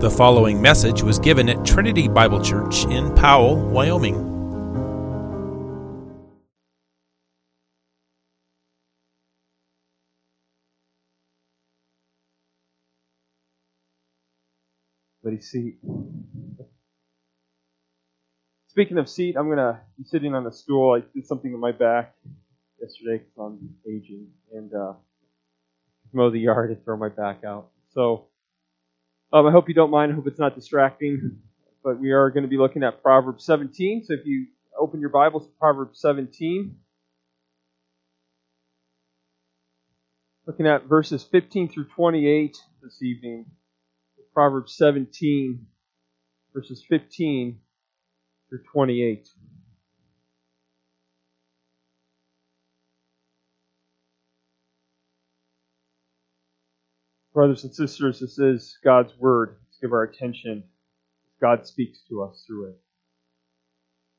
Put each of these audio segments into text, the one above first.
The following message was given at Trinity Bible Church in Powell, Wyoming. Buddy seat. Speaking of seat, I'm gonna be sitting on a stool. I did something with my back yesterday because I'm aging and uh, mow the yard and throw my back out. So um, I hope you don't mind. I hope it's not distracting. But we are going to be looking at Proverbs 17. So if you open your Bibles to Proverbs 17, looking at verses 15 through 28 this evening. Proverbs 17, verses 15 through 28. Brothers and sisters, this is God's Word. Let's give our attention God speaks to us through it.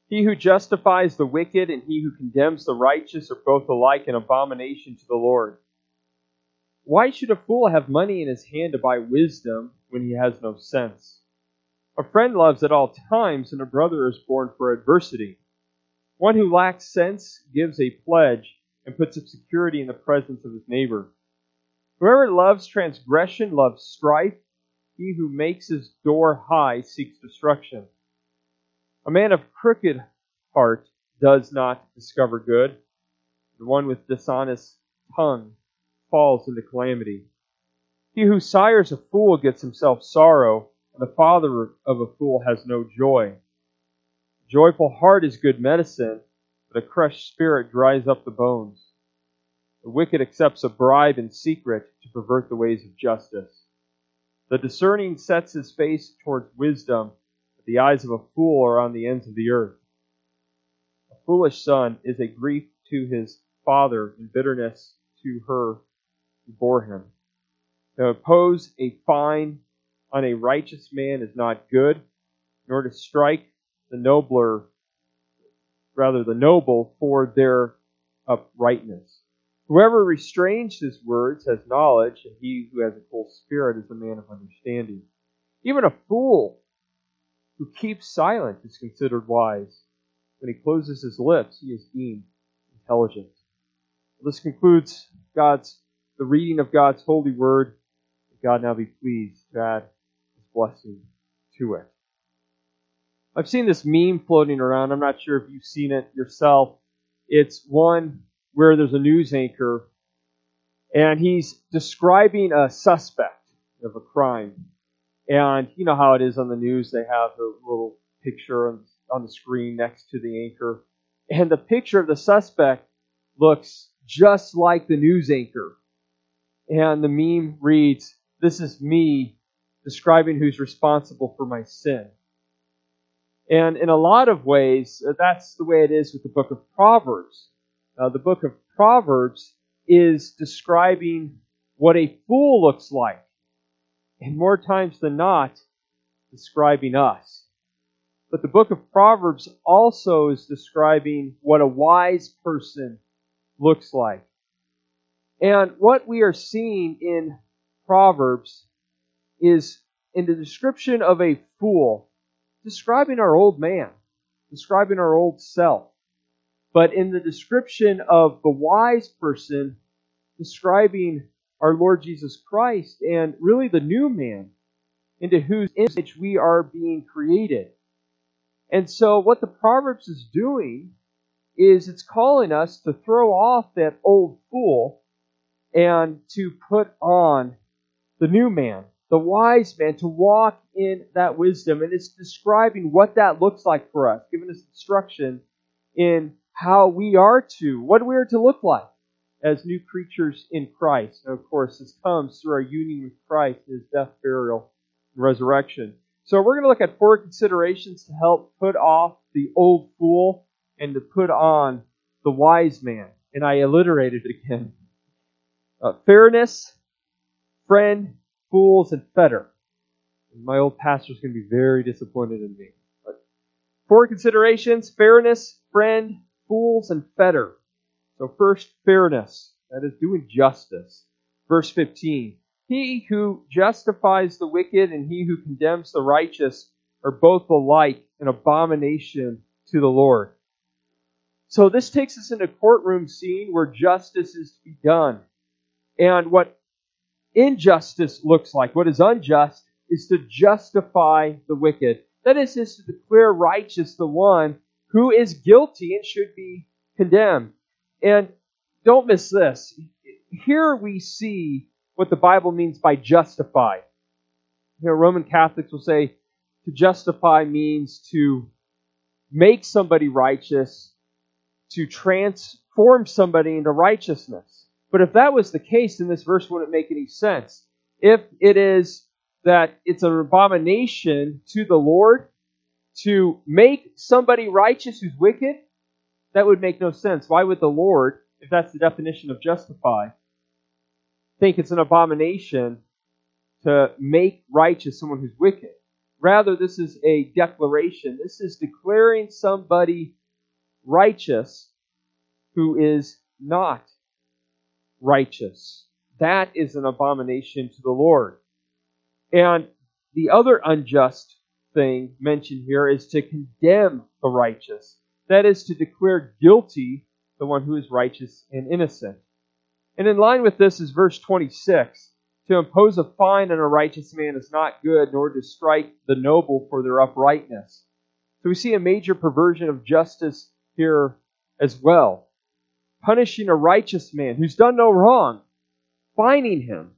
He who justifies the wicked and he who condemns the righteous are both alike an abomination to the Lord. Why should a fool have money in his hand to buy wisdom when he has no sense? A friend loves at all times, and a brother is born for adversity. One who lacks sense gives a pledge and puts up security in the presence of his neighbor. Whoever loves transgression loves strife. He who makes his door high seeks destruction. A man of crooked heart does not discover good. The one with dishonest tongue falls into calamity. He who sires a fool gets himself sorrow, and the father of a fool has no joy. A joyful heart is good medicine, but a crushed spirit dries up the bones. The wicked accepts a bribe in secret to pervert the ways of justice. The discerning sets his face towards wisdom, but the eyes of a fool are on the ends of the earth. A foolish son is a grief to his father and bitterness to her who bore him. To impose a fine on a righteous man is not good, nor to strike the nobler, rather the noble, for their uprightness. Whoever restrains his words has knowledge, and he who has a full spirit is a man of understanding. Even a fool who keeps silent is considered wise. When he closes his lips, he is deemed intelligent. This concludes God's the reading of God's holy word. God now be pleased to add his blessing to it. I've seen this meme floating around. I'm not sure if you've seen it yourself. It's one where there's a news anchor and he's describing a suspect of a crime. And you know how it is on the news, they have a little picture on, the screen next to the anchor. And the picture of the suspect looks just like the news anchor. And the meme reads, This is me describing who's responsible for my sin. And in a lot of ways, that's the way it is with the book of Proverbs uh, the book of Proverbs is describing what a fool looks like, and more times than not, describing us. But the book of Proverbs also is describing what a wise person looks like. And what we are seeing in Proverbs is in the description of a fool, describing our old man, describing our old self but in the description of the wise person, describing our Lord Jesus Christ and really the new man into whose image we are being created. And so, what the Proverbs is doing is it's calling us to throw off that old fool and to put on the new man, the wise man, to walk in that wisdom. And it's describing what that looks like for us, giving us instruction in how we are to, what we are to look like as new creatures in Christ. And of course, this comes through our union with Christ, his death, burial, and resurrection. So we're going to look at four considerations to help put off the old fool and to put on the wise man. And I alliterated it again. Uh, fairness, friend, fools, and fetter. And my old pastor's going to be very disappointed in me. But four considerations fairness, friend, fools and fetter. So, first, fairness. That is doing justice. Verse 15. He who justifies the wicked and he who condemns the righteous are both alike an abomination to the Lord. So this takes us in a courtroom scene where justice is to be done. And what injustice looks like, what is unjust, is to justify the wicked. That is, is to declare righteous the one who is guilty and should be condemned. And don't miss this. Here we see what the Bible means by justify. You know, Roman Catholics will say to justify means to make somebody righteous, to transform somebody into righteousness. But if that was the case, then this verse wouldn't make any sense. If it is that it's an abomination to the Lord to make somebody righteous who's wicked, that would make no sense. Why would the Lord, if that's the definition of justify, think it's an abomination to make righteous someone who's wicked? Rather, this is a declaration. This is declaring somebody righteous who is not righteous. That is an abomination to the Lord. And the other unjust thing mentioned here is to condemn the righteous. That is to declare guilty the one who is righteous and innocent. And in line with this is verse 26. To impose a fine on a righteous man is not good, nor to strike the noble for their uprightness. So we see a major perversion of justice here as well. Punishing a righteous man who's done no wrong, fining him,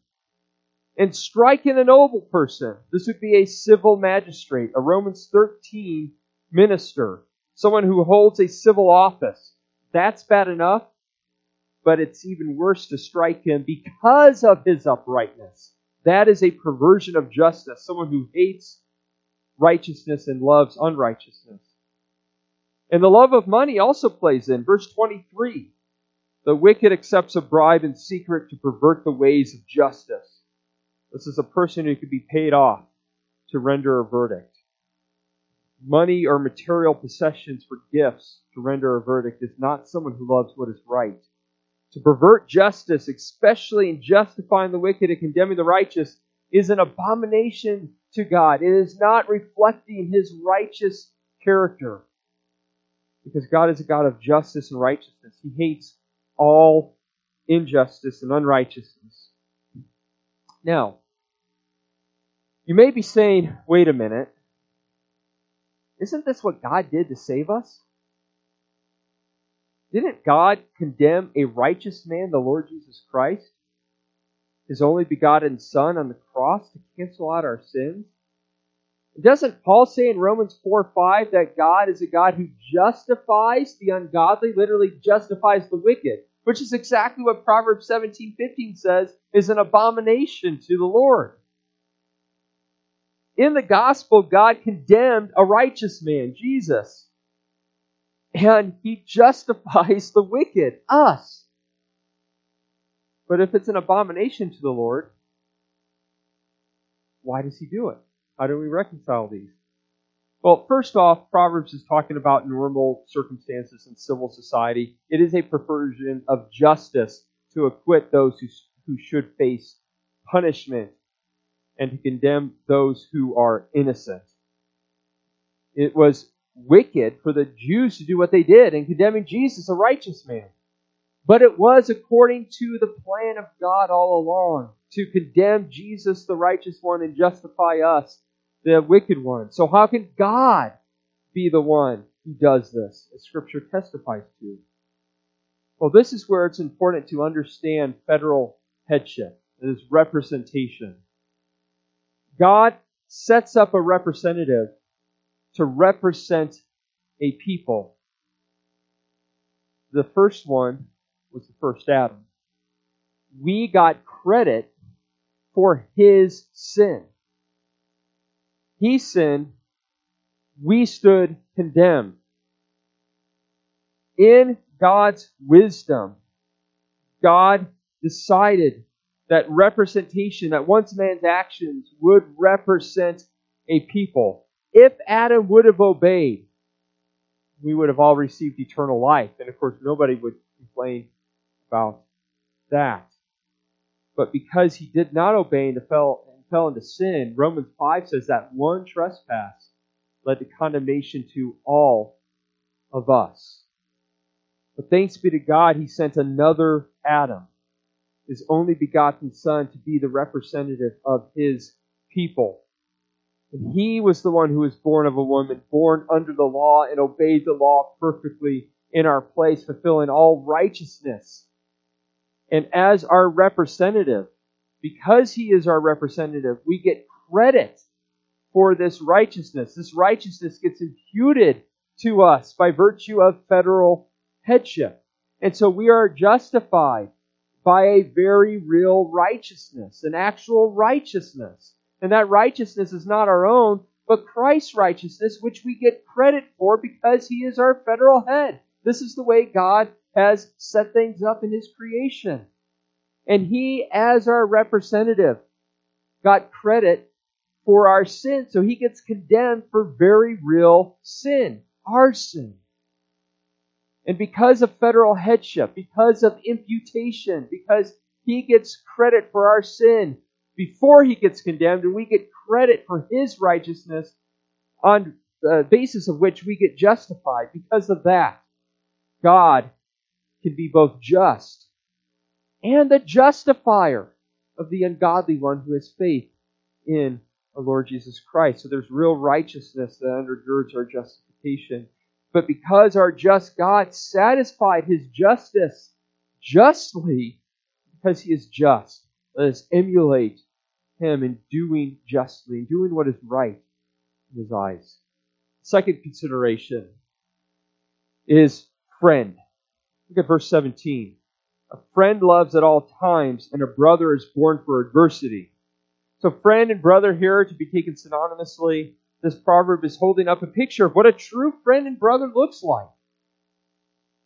and striking a noble person. This would be a civil magistrate, a Romans 13 minister, someone who holds a civil office. That's bad enough, but it's even worse to strike him because of his uprightness. That is a perversion of justice, someone who hates righteousness and loves unrighteousness. And the love of money also plays in. Verse 23 The wicked accepts a bribe in secret to pervert the ways of justice. This is a person who could be paid off to render a verdict. Money or material possessions for gifts to render a verdict is not someone who loves what is right. To pervert justice, especially in justifying the wicked and condemning the righteous, is an abomination to God. It is not reflecting his righteous character. Because God is a God of justice and righteousness. He hates all injustice and unrighteousness. Now, you may be saying, wait a minute. Isn't this what God did to save us? Didn't God condemn a righteous man, the Lord Jesus Christ, his only begotten Son, on the cross to cancel out our sins? Doesn't Paul say in Romans 4 5 that God is a God who justifies the ungodly, literally justifies the wicked, which is exactly what Proverbs 17 15 says is an abomination to the Lord. In the gospel, God condemned a righteous man, Jesus. And he justifies the wicked, us. But if it's an abomination to the Lord, why does he do it? How do we reconcile these? Well, first off, Proverbs is talking about normal circumstances in civil society. It is a perversion of justice to acquit those who, who should face punishment and to condemn those who are innocent. It was wicked for the Jews to do what they did in condemning Jesus, a righteous man. But it was according to the plan of God all along to condemn Jesus, the righteous one, and justify us, the wicked one. So, how can God be the one who does this, as Scripture testifies to? Well, this is where it's important to understand federal headship. It is representation. God sets up a representative to represent a people. The first one was the first Adam. We got credit for his sin. He sinned, we stood condemned. In God's wisdom, God decided that representation, that once man's actions would represent a people. If Adam would have obeyed, we would have all received eternal life. And of course, nobody would complain about that. But because he did not obey and fell, and fell into sin, Romans 5 says that one trespass led to condemnation to all of us. But thanks be to God, he sent another Adam, his only begotten Son, to be the representative of his people. And he was the one who was born of a woman, born under the law, and obeyed the law perfectly in our place, fulfilling all righteousness. And as our representative, because he is our representative, we get credit for this righteousness. This righteousness gets imputed to us by virtue of federal headship. And so we are justified by a very real righteousness, an actual righteousness. And that righteousness is not our own, but Christ's righteousness, which we get credit for because he is our federal head. This is the way God has set things up in his creation. And he, as our representative, got credit for our sin. So he gets condemned for very real sin, our sin. And because of federal headship, because of imputation, because he gets credit for our sin before he gets condemned, and we get credit for his righteousness on the basis of which we get justified. Because of that, God can be both just and the justifier of the ungodly one who has faith in our Lord Jesus Christ. So there's real righteousness that undergirds our justification. But because our just God satisfied his justice justly, because he is just, let us emulate him in doing justly, in doing what is right in his eyes. Second consideration is friend. Look at verse 17. A friend loves at all times, and a brother is born for adversity. So, friend and brother here are to be taken synonymously. This proverb is holding up a picture of what a true friend and brother looks like.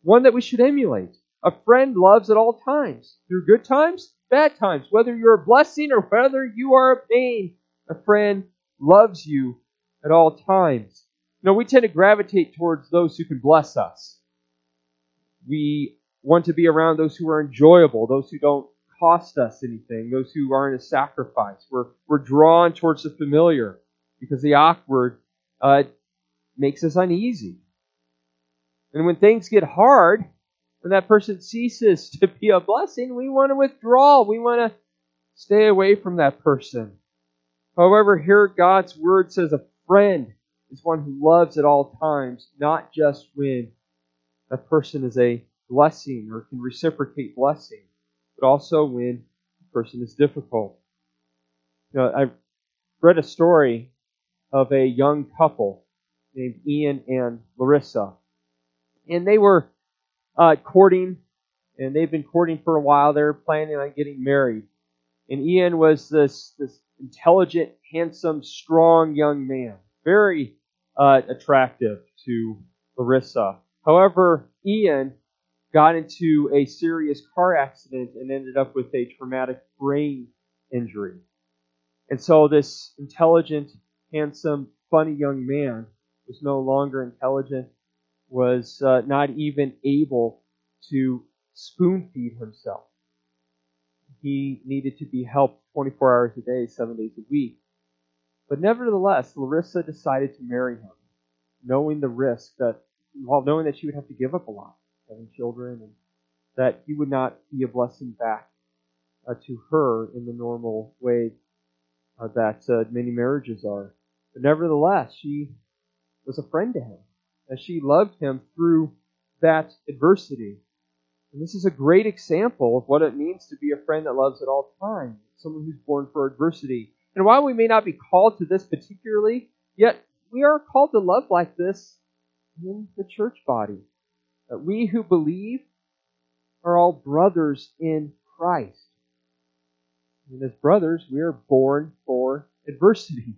One that we should emulate. A friend loves at all times. Through good times, bad times. Whether you're a blessing or whether you are a pain, a friend loves you at all times. You know, we tend to gravitate towards those who can bless us. We want to be around those who are enjoyable, those who don't cost us anything, those who aren't a sacrifice. We're, we're drawn towards the familiar because the awkward uh, makes us uneasy. And when things get hard, when that person ceases to be a blessing, we want to withdraw. We want to stay away from that person. However, here God's word says a friend is one who loves at all times, not just when that person is a blessing or can reciprocate blessing, but also when a person is difficult. You know, I read a story of a young couple named Ian and Larissa, and they were uh, courting, and they've been courting for a while. They're planning on getting married, and Ian was this this intelligent, handsome, strong young man, very uh, attractive to Larissa. However, Ian got into a serious car accident and ended up with a traumatic brain injury. And so this intelligent, handsome, funny young man was no longer intelligent, was uh, not even able to spoon feed himself. He needed to be helped 24 hours a day, seven days a week. But nevertheless, Larissa decided to marry him, knowing the risk that, well, knowing that she would have to give up a lot having children, and that he would not be a blessing back uh, to her in the normal way uh, that uh, many marriages are. But nevertheless, she was a friend to him, and she loved him through that adversity. And this is a great example of what it means to be a friend that loves at all times, someone who's born for adversity. And while we may not be called to this particularly, yet we are called to love like this in the church body That we who believe are all brothers in Christ. And as brothers, we are born for adversity.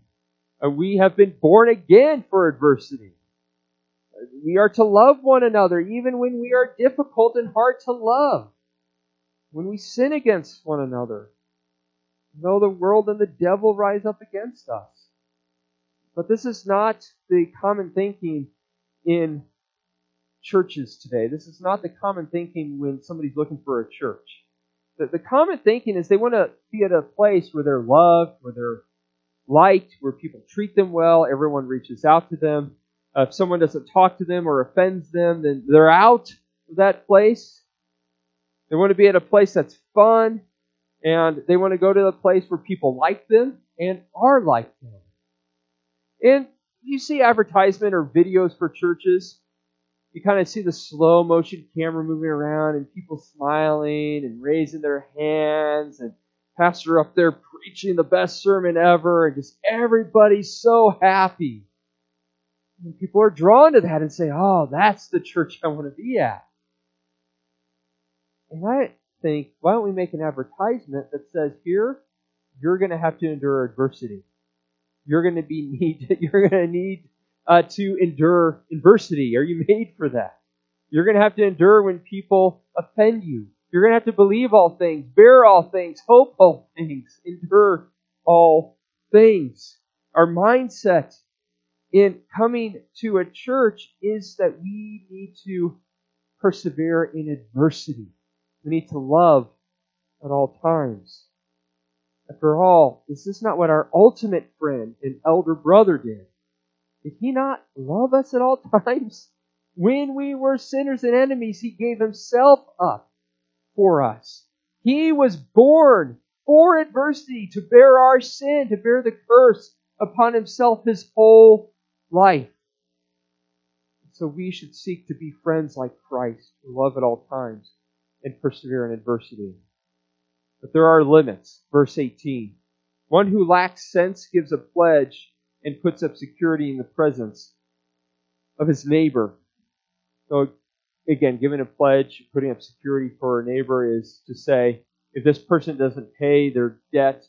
We have been born again for adversity. We are to love one another even when we are difficult and hard to love. When we sin against one another. Though the world and the devil rise up against us. But this is not the common thinking in churches today. This is not the common thinking when somebody's looking for a church. the, the common thinking is they want to be at a place where they're loved, where they're liked, where people treat them well, everyone reaches out to them. Uh, if someone doesn't talk to them or offends them, then they're out of that place. They want to be at a place that's fun, and they want to go to a place where people like them and are like them. And you see advertisement or videos for churches, you kind of see the slow motion camera moving around and people smiling and raising their hands and pastor up there preaching the best sermon ever and just everybody's so happy. And people are drawn to that and say, oh, that's the church I want to be at. And I think, why don't we make an advertisement that says, here, you're going to have to endure adversity. You're going to be need, you're going to need uh, to endure adversity. Are you made for that? You're going to have to endure when people offend you. You're going to have to believe all things, bear all things, hope all things, endure all things. Our mindset in coming to a church is that we need to persevere in adversity. We need to love at all times. After all, is this not what our ultimate friend and elder brother did? Did he not love us at all times? When we were sinners and enemies, he gave himself up for us. He was born for adversity, to bear our sin, to bear the curse upon himself his whole life. So we should seek to be friends like Christ, who love at all times and persevere in adversity. But there are limits. Verse 18. One who lacks sense gives a pledge and puts up security in the presence of his neighbor. So, again, giving a pledge, putting up security for a neighbor is to say, if this person doesn't pay their debt,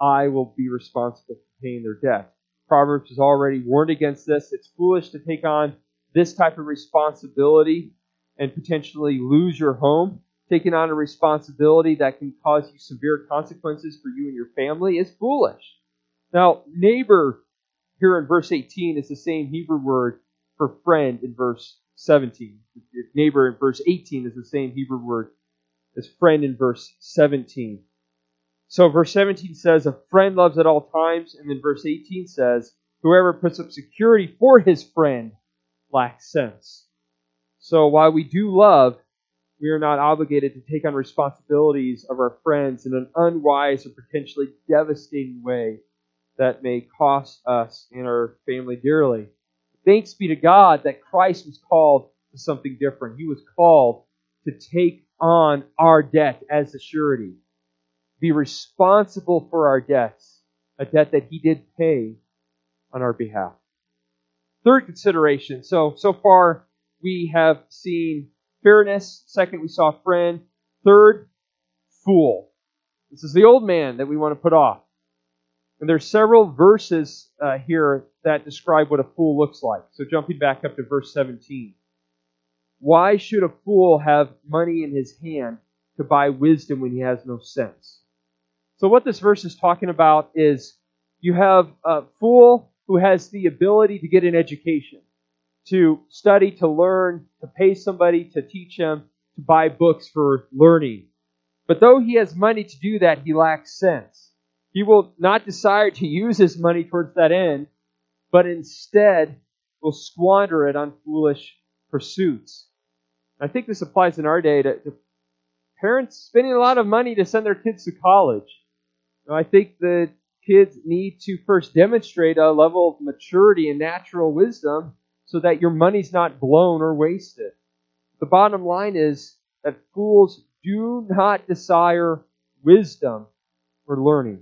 I will be responsible for paying their debt. Proverbs has already warned against this. It's foolish to take on this type of responsibility and potentially lose your home. Taking on a responsibility that can cause you severe consequences for you and your family is foolish. Now, neighbor here in verse 18 is the same Hebrew word for friend in verse 17. Neighbor in verse 18 is the same Hebrew word as friend in verse 17. So verse 17 says, A friend loves at all times, and then verse 18 says, Whoever puts up security for his friend lacks sense. So while we do love, we are not obligated to take on responsibilities of our friends in an unwise or potentially devastating way that may cost us and our family dearly. Thanks be to God that Christ was called to something different. He was called to take on our debt as a surety, be responsible for our debts, a debt that He did pay on our behalf. Third consideration. So, so far we have seen fairness. Second, we saw friend. Third, fool. This is the old man that we want to put off. And there's several verses uh, here that describe what a fool looks like. So jumping back up to verse 17. Why should a fool have money in his hand to buy wisdom when he has no sense? So what this verse is talking about is you have a fool who has the ability to get an education, to study, to learn, to pay somebody to teach him, to buy books for learning. But though he has money to do that, he lacks sense. He will not desire to use his money towards that end, but instead will squander it on foolish pursuits. I think this applies in our day to, to parents spending a lot of money to send their kids to college. I think the kids need to first demonstrate a level of maturity and natural wisdom so that your money's not blown or wasted. The bottom line is that fools do not desire wisdom or learning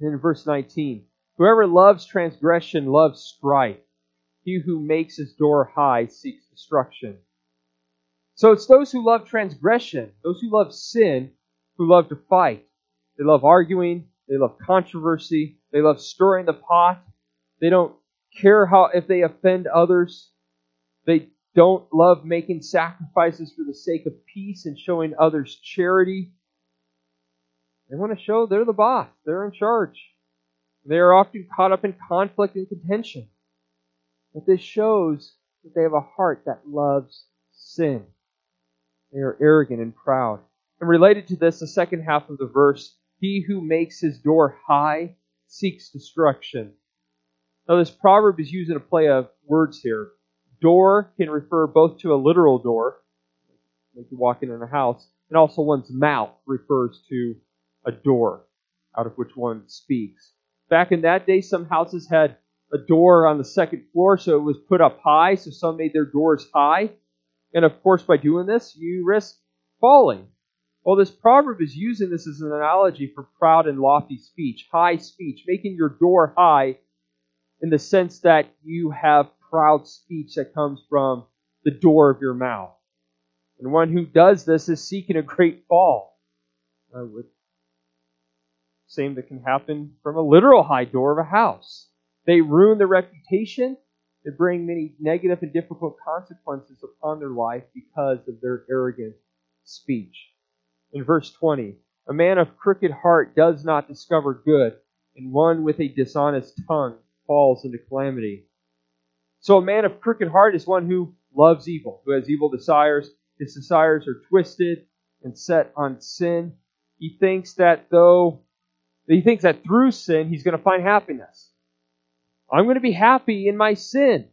in verse 19. Whoever loves transgression loves strife. He who makes his door high seeks destruction. So it's those who love transgression, those who love sin, who love to fight. They love arguing, they love controversy, they love stirring the pot. They don't care how if they offend others. They don't love making sacrifices for the sake of peace and showing others charity. They want to show they're the boss, they're in charge. They are often caught up in conflict and contention. But this shows that they have a heart that loves sin. They are arrogant and proud. And related to this, the second half of the verse, he who makes his door high seeks destruction. Now, this proverb is using a play of words here. Door can refer both to a literal door, like you walk in a house, and also one's mouth refers to a door out of which one speaks. Back in that day, some houses had a door on the second floor, so it was put up high, so some made their doors high. And of course, by doing this, you risk falling. Well, this proverb is using this as an analogy for proud and lofty speech, high speech, making your door high in the sense that you have proud speech that comes from the door of your mouth. And one who does this is seeking a great fall. Uh, with same that can happen from a literal high door of a house. They ruin their reputation. They bring many negative and difficult consequences upon their life because of their arrogant speech. In verse 20, a man of crooked heart does not discover good, and one with a dishonest tongue falls into calamity. So a man of crooked heart is one who loves evil, who has evil desires. His desires are twisted and set on sin. He thinks that though he thinks that through sin he's going to find happiness. I'm going to be happy in my sin.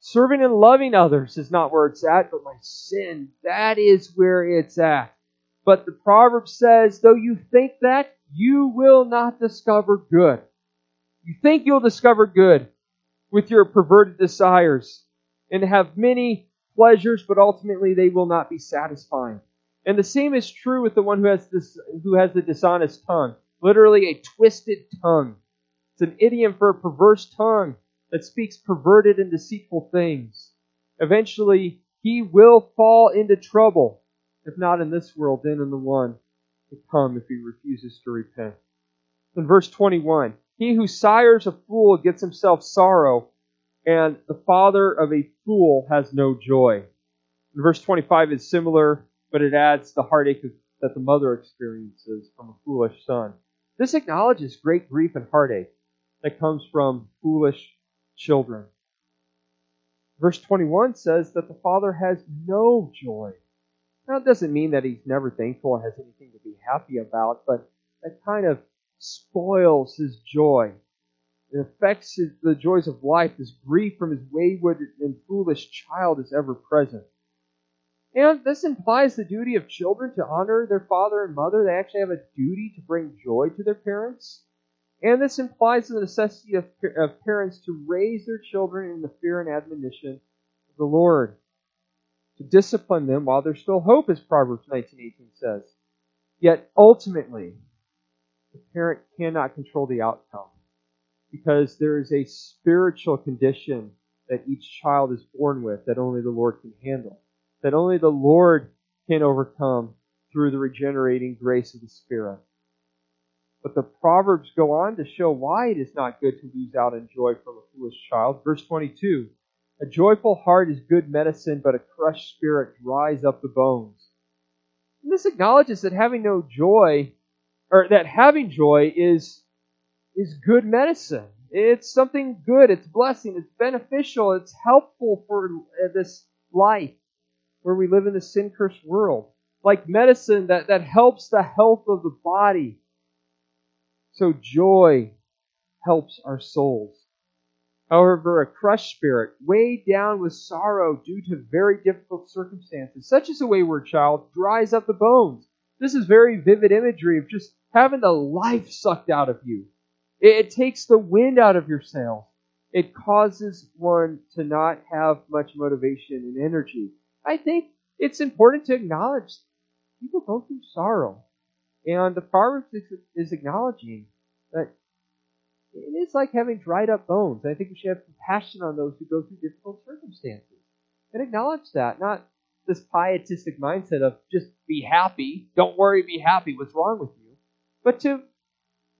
Serving and loving others is not where it's at, but my sin, that is where it's at. But the proverb says, though you think that, you will not discover good. You think you'll discover good with your perverted desires and have many pleasures, but ultimately they will not be satisfying. And the same is true with the one who has this, who has the dishonest tongue, literally a twisted tongue. It's an idiom for a perverse tongue that speaks perverted and deceitful things. Eventually, he will fall into trouble, if not in this world, then in the one to come if he refuses to repent. In verse 21, he who sires a fool gets himself sorrow, and the father of a fool has no joy. In verse 25 is similar, but it adds the heartache that the mother experiences from a foolish son. This acknowledges great grief and heartache that comes from foolish children. Verse 21 says that the father has no joy. Now, it doesn't mean that he's never thankful or has anything to be happy about, but that kind of spoils his joy. It affects his, the joys of life. This grief from his wayward and foolish child is ever present. And this implies the duty of children to honor their father and mother. They actually have a duty to bring joy to their parents. And this implies the necessity of, of parents to raise their children in the fear and admonition of the Lord, to discipline them while there's still hope, as Proverbs 19:18 says. Yet ultimately, the parent cannot control the outcome because there is a spiritual condition that each child is born with that only the Lord can handle, that only the Lord can overcome through the regenerating grace of the Spirit. But the Proverbs go on to show why it is not good to lose out on joy from a foolish child. Verse 22 A joyful heart is good medicine, but a crushed spirit dries up the bones. And this acknowledges that having no joy, or that having joy is, is good medicine. It's something good, it's blessing, it's beneficial, it's helpful for this life where we live in the sin cursed world. Like medicine that, that helps the health of the body so joy helps our souls. However, a crushed spirit, weighed down with sorrow due to very difficult circumstances, such as a wayward child, dries up the bones. This is very vivid imagery of just having the life sucked out of you. It, takes the wind out of your sails. It causes one to not have much motivation and energy. I think it's important to acknowledge people go through sorrow. And the Proverbs is acknowledging that it is like having dried up bones. I think we should have compassion on those who go through difficult circumstances and acknowledge that, not this pietistic mindset of just be happy, don't worry, be happy, what's wrong with you, but to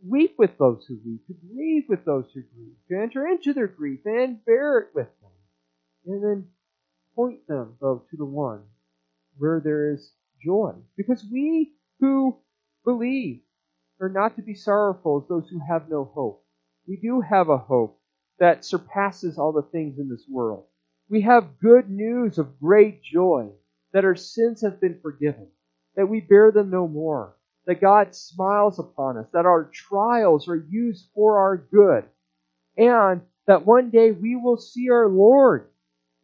weep with those who weep, to grieve with those who grieve, to enter into their grief and bear it with them, and then point them, though, to the one where there is joy. Because we who believe are not to be sorrowful as those who have no hope. We do have a hope that surpasses all the things in this world. We have good news of great joy that our sins have been forgiven. that we bear them no more, that God smiles upon us, that our trials are used for our good, and that one day we will see our Lord.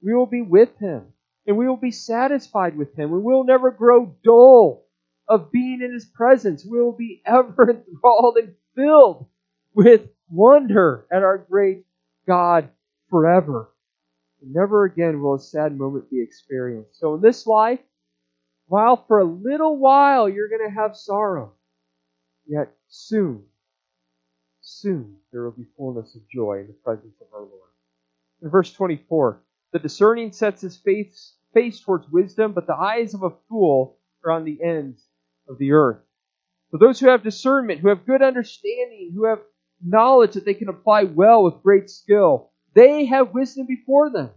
We will be with Him, and we will be satisfied with Him, we will never grow dull of being in His presence. We will be ever enthralled and filled with wonder at our great God forever. Never again will a sad moment be experienced. So in this life, while for a little while you're going to have sorrow, yet soon, soon there will be fullness of joy in the presence of our Lord. In verse 24, the discerning sets his face, face towards wisdom, but the eyes of a fool are on the ends of the earth. So those who have discernment, who have good understanding, who have knowledge that they can apply well with great skill, they have wisdom before them.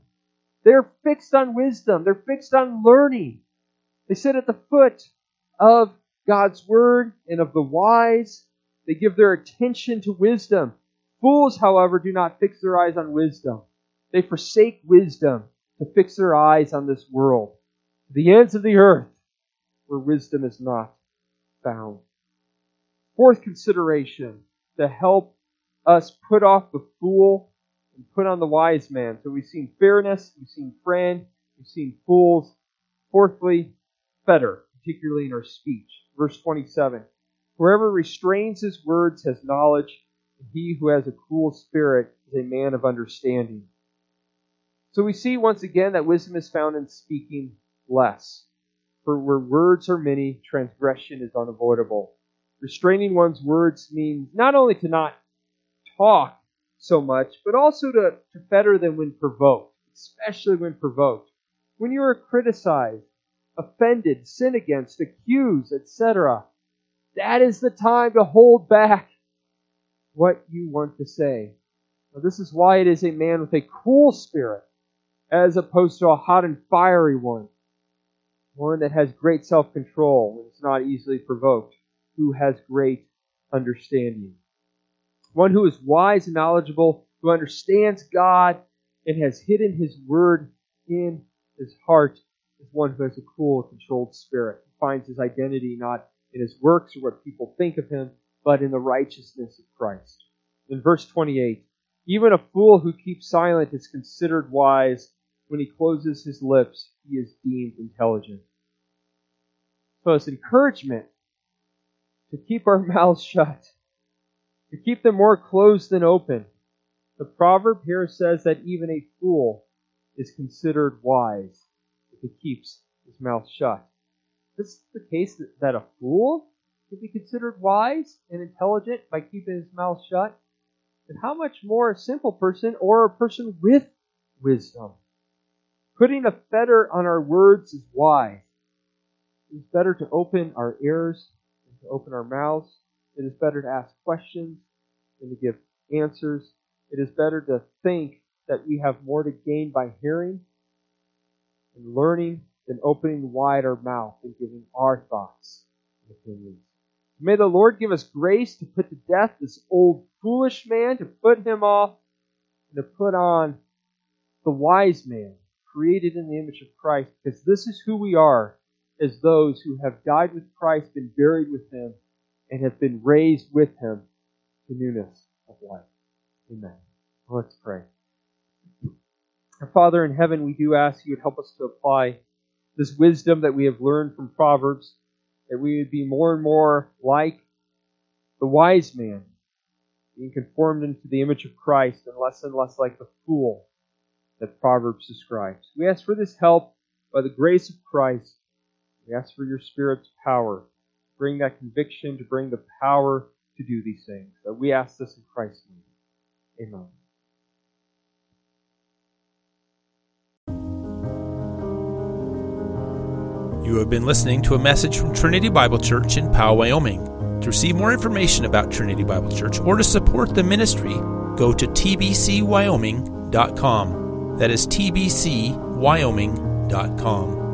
They're fixed on wisdom. They're fixed on learning. They sit at the foot of God's word and of the wise. They give their attention to wisdom. Fools, however, do not fix their eyes on wisdom. They forsake wisdom to fix their eyes on this world, the ends of the earth, where wisdom is not found. Fourth consideration to help us put off the fool and put on the wise man. So we've seen fairness, we've seen friend, we've seen fools. Fourthly, fetter, particularly in our speech. Verse 27 Whoever restrains his words has knowledge, and he who has a cool spirit is a man of understanding. So we see once again that wisdom is found in speaking less. For where words are many, transgression is unavoidable. Restraining one's words means not only to not talk so much, but also to, to fetter them when provoked, especially when provoked. When you are criticized, offended, sin against, accused, etc., that is the time to hold back what you want to say. Now, this is why it is a man with a cool spirit as opposed to a hot and fiery one. One that has great self control and is not easily provoked, who has great understanding. One who is wise and knowledgeable, who understands God and has hidden his word in his heart, is one who has a cool, controlled spirit. who finds his identity not in his works or what people think of him, but in the righteousness of Christ. In verse 28, even a fool who keeps silent is considered wise. When he closes his lips, he is deemed intelligent. So it's encouragement to keep our mouths shut, to keep them more closed than open. The proverb here says that even a fool is considered wise if he keeps his mouth shut. This is the case that a fool can be considered wise and intelligent by keeping his mouth shut. And how much more a simple person or a person with wisdom? Putting a fetter on our words is wise. It is better to open our ears than to open our mouths. It is better to ask questions than to give answers. It is better to think that we have more to gain by hearing and learning than opening wide our mouth and giving our thoughts and opinions. May the Lord give us grace to put to death this old foolish man, to put him off, and to put on the wise man, created in the image of Christ, because this is who we are as those who have died with Christ, been buried with him, and have been raised with him to newness of life. Amen. Let's pray. Our Father in heaven, we do ask you would help us to apply this wisdom that we have learned from Proverbs, that we would be more and more like the wise man, being conformed into the image of Christ, and less and less like the fool that Proverbs describes. We ask for this help by the grace of Christ. We ask for your Spirit's power. Bring that conviction, to bring the power to do these things. That we ask this in Christ's name. Amen. You have been listening to a message from Trinity Bible Church in Powell, Wyoming. To receive more information about Trinity Bible Church or to support the ministry, go to tbcwyoming.com. That is tbcwyoming.com.